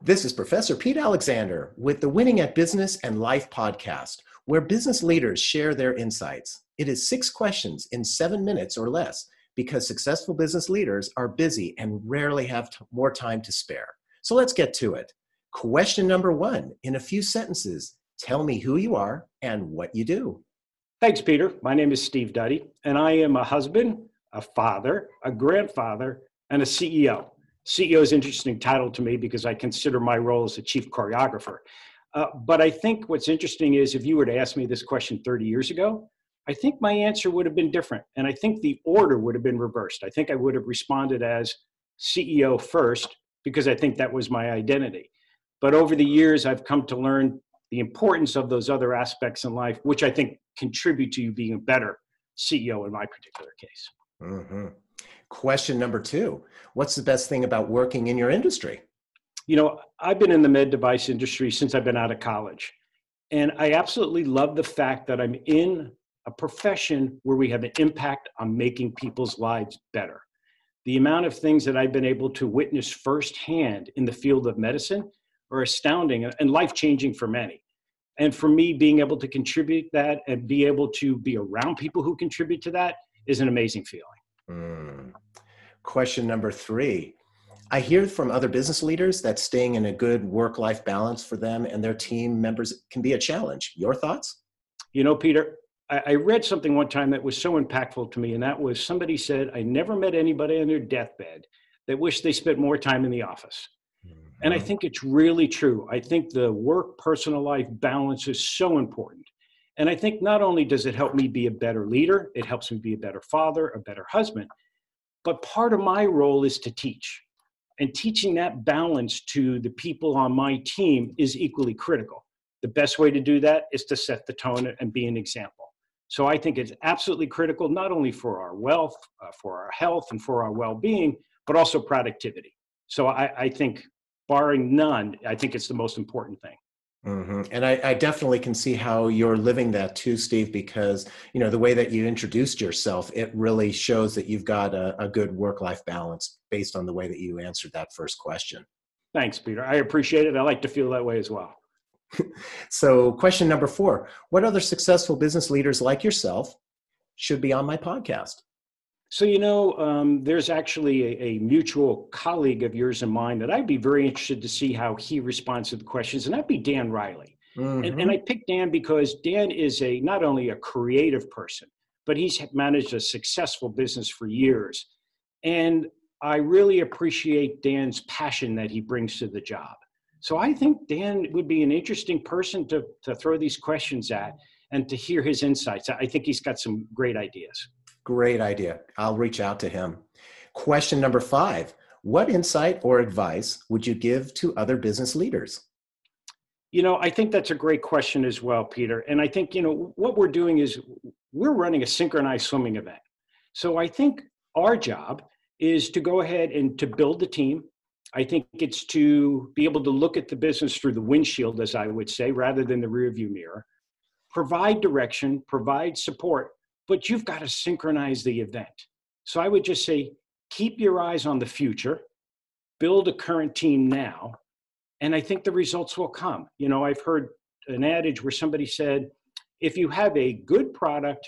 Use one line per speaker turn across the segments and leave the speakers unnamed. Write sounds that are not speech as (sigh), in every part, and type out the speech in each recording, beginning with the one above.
This is Professor Pete Alexander with the Winning at Business and Life podcast, where business leaders share their insights. It is six questions in seven minutes or less because successful business leaders are busy and rarely have t- more time to spare. So let's get to it. Question number one in a few sentences tell me who you are and what you do.
Thanks, Peter. My name is Steve Duddy, and I am a husband, a father, a grandfather, and a CEO. CEO is an interesting title to me because I consider my role as a chief choreographer. Uh, but I think what's interesting is if you were to ask me this question 30 years ago, I think my answer would have been different. And I think the order would have been reversed. I think I would have responded as CEO first because I think that was my identity. But over the years, I've come to learn the importance of those other aspects in life, which I think contribute to you being a better CEO in my particular case.
Mm-hmm. Question number two What's the best thing about working in your industry?
You know, I've been in the med device industry since I've been out of college. And I absolutely love the fact that I'm in a profession where we have an impact on making people's lives better. The amount of things that I've been able to witness firsthand in the field of medicine are astounding and life changing for many. And for me, being able to contribute that and be able to be around people who contribute to that is an amazing feeling. Mm.
Question number three. I hear from other business leaders that staying in a good work life balance for them and their team members can be a challenge. Your thoughts?
You know, Peter, I, I read something one time that was so impactful to me, and that was somebody said, I never met anybody on their deathbed that wished they spent more time in the office. Mm-hmm. And I think it's really true. I think the work personal life balance is so important. And I think not only does it help me be a better leader, it helps me be a better father, a better husband, but part of my role is to teach. And teaching that balance to the people on my team is equally critical. The best way to do that is to set the tone and be an example. So I think it's absolutely critical, not only for our wealth, uh, for our health, and for our well being, but also productivity. So I, I, think, barring none, I think it's the most important thing.
Mm-hmm. And I, I, definitely can see how you're living that too, Steve, because you know the way that you introduced yourself, it really shows that you've got a, a good work-life balance based on the way that you answered that first question.
Thanks, Peter. I appreciate it. I like to feel that way as well. (laughs)
so, question number four What other successful business leaders like yourself should be on my podcast?
So, you know, um, there's actually a, a, mutual colleague of yours and mine that I'd be very interested to see how he responds to the questions, and that'd be Dan Riley. Mm-hmm. And, and I picked Dan because Dan is a not only a creative person, but he's managed a successful business for years. And I really appreciate Dan's passion that he brings to the job. So I think Dan would be an interesting person to, to throw these questions at and to hear his insights. I think he's got some great ideas.
Great idea. I'll reach out to him. Question number five What insight or advice would you give to other business leaders?
You know, I think that's a great question as well, Peter. And I think, you know, what we're doing is we're running a synchronized swimming event. So I think our job is to go ahead and to build the team, I think it's to be able to look at the business through the windshield, as I would say, rather than the rearview mirror, provide direction, provide support, but you've got to synchronize the event. So I would just say keep your eyes on the future, build a current team now, and I think the results will come. You know, I've heard an adage where somebody said, if you have a good product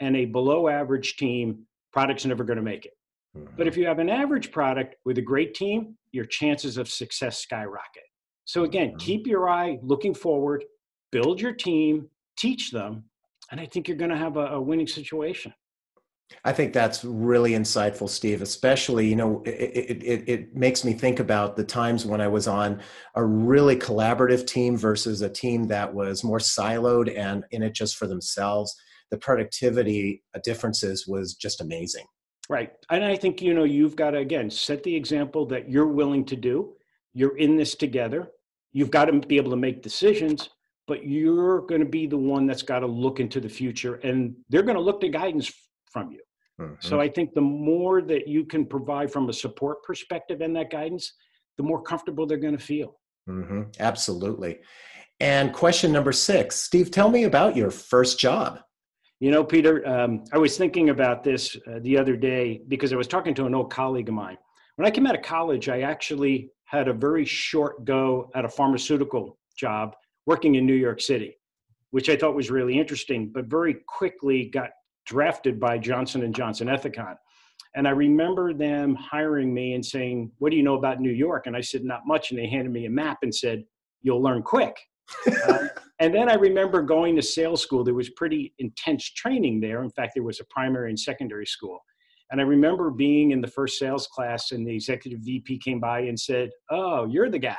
and a below average team, product's never going to make it. Mm-hmm. But if you have an average product with a great team, your chances of success skyrocket. So again, mm-hmm. keep your eye looking forward, build your team, teach them, and I think you're going to have a, a winning situation.
I think that's really insightful, Steve. Especially, you know, it, it, it, it, makes me think about the times when I was on a really collaborative team versus a team that was more siloed and in it just for themselves. The productivity differences was just amazing.
Right. And I think, you know, you've got to, again, set the example that you're willing to do. You're in this together. You've got to be able to make decisions, but you're going to be the one that's got to look into the future and they're going to look to guidance from you. Mm-hmm. So I think the more that you can provide from a support perspective and that guidance, the more comfortable they're going to feel.
Mm-hmm. Absolutely. And question number six Steve, tell me about your first job.
You know, Peter, um, I was thinking about this uh, the other day because I was talking to an old colleague of mine. When I came out of college, I actually had a very short go at a pharmaceutical job working in New York City, which I thought was really interesting, but very quickly got drafted by Johnson and Johnson Ethicon. And I remember them hiring me and saying, "What do you know about New York?" And I said, "Not much." And they handed me a map and said, "You'll learn quick." uh, (laughs) and then I remember going to sales school. There was pretty intense training there. In fact, there was a primary and secondary school. And I remember being in the first sales class, and the executive VP came by and said, Oh, you're the guy.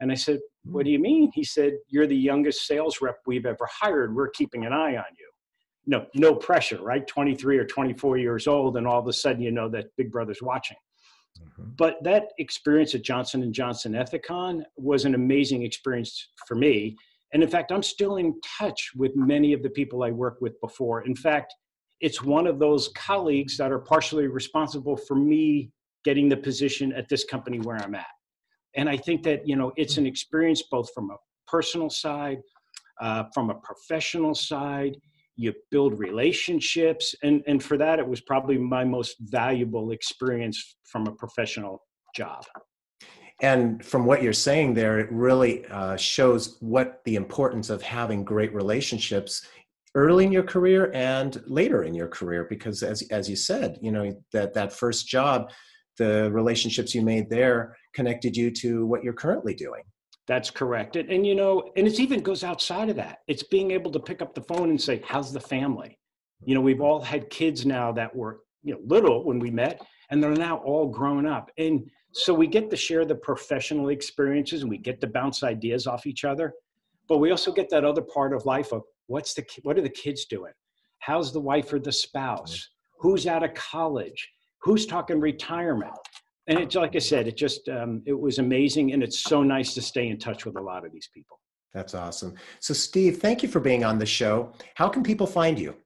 And I said, What do you mean? He said, You're the youngest sales rep we've ever hired. We're keeping an eye on you. No, no pressure, right? 23 or 24 years old, and all of a sudden you know that Big Brother's watching. Mm-hmm. But that experience at Johnson and Johnson Ethicon was an amazing experience for me. And in fact, I'm still in touch with many of the people I worked with before. In fact, it's one of those colleagues that are partially responsible for me getting the position at this company where I'm at. And I think that, you know, it's an experience both from a personal side, uh, from a professional side. You build relationships. And, and for that, it was probably my most valuable experience from a professional job.
And from what you're saying there, it really uh, shows what the importance of having great relationships early in your career and later in your career because as as you said you know that that first job the relationships you made there connected you to what you're currently doing.
That's correct. And, and you know and it even goes outside of that. It's being able to pick up the phone and say how's the family? You know we've all had kids now that were you know little when we met and they're now all grown up. And so we get to share the professional experiences and we get to bounce ideas off each other. But we also get that other part of life of what's the what are the kids doing? How's the wife or the spouse? Mm-hmm. Who's out of college? Who's talking retirement and it's like i said it just um, it was amazing and it's so nice to stay in touch with a lot of these people.
That's awesome. So steve thank you for being on the show. How can people find you?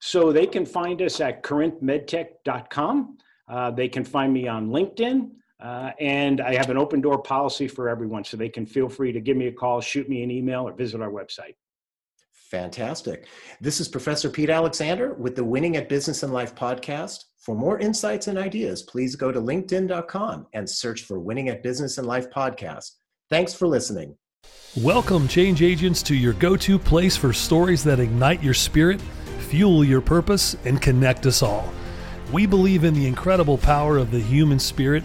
So they can find us at corinthmedtech.com uh, they can find me on linkedin uh, and I have an open door policy for everyone, so they can feel free to give me a call, shoot me an email, or visit our website.
Fantastic. This is Professor Pete Alexander with the Winning at Business and Life podcast. For more insights and ideas, please go to linkedin.com and search for Winning at Business and Life podcast. Thanks for listening.
Welcome, change agents, to your go to place for stories that ignite your spirit, fuel your purpose, and connect us all. We believe in the incredible power of the human spirit,